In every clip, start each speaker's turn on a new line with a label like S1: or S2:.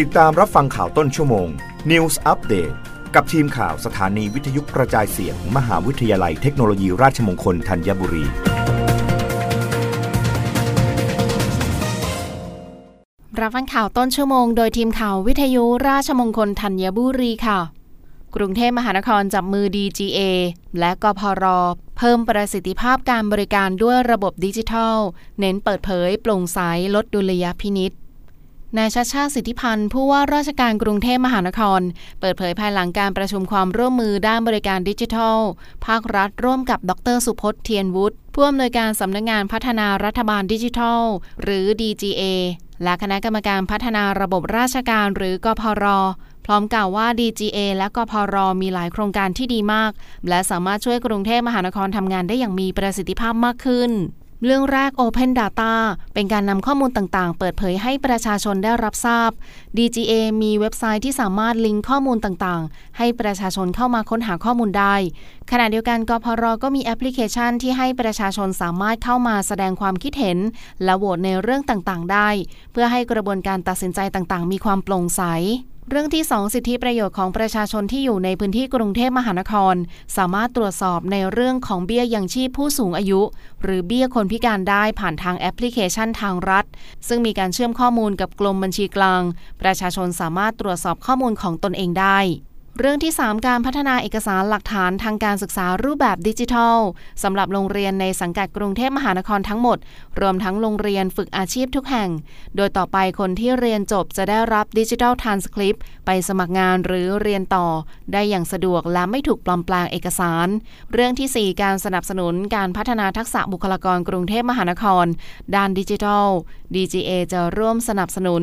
S1: ติดตามรับฟังข่าวต้นชั่วโมง News Update กับทีมข่าวสถานีวิทยุกระจายเสียงมมหาวิทยาลัยเทคโนโลยีราชมงคลธัญบุรี
S2: รับฟังข่าวต้นชั่วโมงโดยทีมข่าววิทยุราชมงคลธัญบุรีค่ะ กรุงเทพมหานครจับมือ DGA และกพรเพิ่มประสิทธิภาพการบริการด้วยระบบดิจิทัล เน้นเปิดเผย โปร่งใสลดดุลยพินิษ นายชาชาสิทธิพันธ์ผู้ว่าราชการกรุงเทพมหานคร เปิดเผยภายหลังการประชุมความร่วมมือด้านบริการดิจิทัล ภาครัฐร่วมกับดรสุพจน์เทียนวุฒิผู้อำนวยการสำนักงงานพัฒนารัฐบาลดิจิทัล หรือ DGA และคณะกรรมการพัฒนาระบบราชการหรือกพรพร้อมกล่าวว่า DGA และกพรมีหลายโครงการที่ดีมาก และสามารถช่วยกรุงเทพมหานครทำงานได้อย่างมีประสิทธิภาพมากขึ้น เรื่องแรก Open Data เป็นการนำข้อมูลต่างๆ เปิดเผยให้ประชาชนได้รับทราบ DGA มีเว็บไซต์ที่สามารถลิงก์ข้อมูลต่างๆ ให้ประชาชนเข้ามาค้นหาข้อมูลได้ ขณะเดียวกันกพรก็มีแอปพลิเคชันที่ให้ประชาชนสามารถเข้ามาแสดงความคิดเห็น และโหวตในเรื่องต่างๆ ได้ เพื่อให้กระบวนการตัดสินใจต่างๆ มีความโปร่งใส เรื่องที่ 2 สิทธิประโยชน์ของประชาชนที่อยู่ในพื้นที่กรุงเทพมหานคร สามารถตรวจสอบในเรื่องของเบี้ยยังชีพผู้สูงอายุ หรือเบี้ยคนพิการได้ผ่านทางแอปพลิเคชันทางรัฐ ซึ่งมีการเชื่อมข้อมูลกับกรมบัญชีกลาง ประชาชนสามารถตรวจสอบข้อมูลของตนเองได้ เรื่องที่ 3 การพัฒนาเอกสารหลักฐานทางการศึกษารูปแบบดิจิทัลสำหรับโรงเรียนในสังกัดกรุงเทพมหานครทั้งหมด รวมทั้งโรงเรียนฝึกอาชีพทุกแห่ง โดยต่อไปคนที่เรียนจบจะได้รับดิจิทัลทรานสคริปต์ไปสมัครงานหรือเรียนต่อ ได้อย่างสะดวกและไม่ถูกปลอมแปลงเอกสาร เรื่องที่ 4 การสนับสนุนการพัฒนาทักษะบุคลากรกรุงเทพมหานคร ด้านดิจิทัล DGA จะร่วมสนับสนุน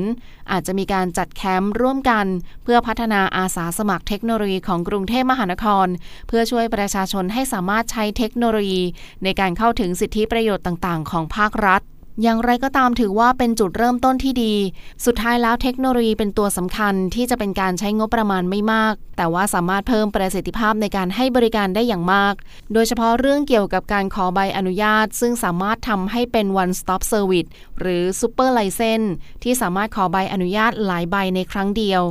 S2: อาจจะมีการจัดแคมป์ร่วมกัน เพื่อพัฒนาอาสาสมัครเทคคโนโลยีของกรุงเทพมหานคร เพื่อช่วยประชาชนให้สามารถใช้เทคโนโลยี ในการเข้าถึงสิทธิประโยชน์ต่าง ๆ ของภาครัฐ อย่างไรก็ตามถือว่าเป็นจุดเริ่มต้นที่ดี สุดท้ายแล้วเทคโนโลยีเป็นตัวสำคัญที่จะเป็นการใช้งบประมาณไม่มาก แต่ว่าสามารถเพิ่มประสิทธิภาพในการให้บริการได้อย่างมาก โดยเฉพาะเรื่องเกี่ยวกับการขอใบอนุญาต ซึ่งสามารถทำให้เป็น one stop service หรือ super license ที่สามารถขอใบอนุญาตหลายใบในครั้งเดียว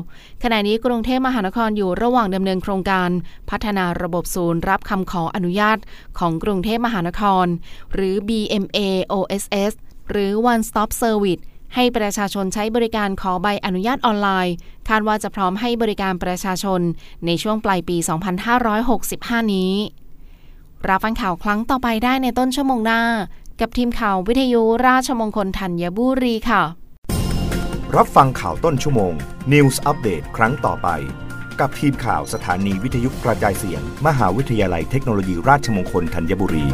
S2: ขณะนี้กรุงเทพมหานครอยู่ระหว่างดำเนินโครงการ พัฒนาระบบศูนย์รับคำขออนุญาต ของกรุงเทพมหานคร หรือ BMA OSS หรือ One Stop Service ให้ประชาชนใช้บริการขอใบอนุญาตออนไลน์ คาดว่าจะพร้อมให้บริการประชาชนในช่วงปลายปี 2565 นี้ รับฟังข่าวครั้งต่อไปได้ในต้นชั่วโมงหน้า กับทีมข่าววิทยุราชมงคลธัญบุรีค่ะ
S1: รับฟังข่าวต้นชั่วโมง News อัปเดตครั้งต่อไป กับทีมข่าวสถานีวิทยุกระจายเสียง มหาวิทยาลัยเทคโนโลยีราชมงคลธัญบุรี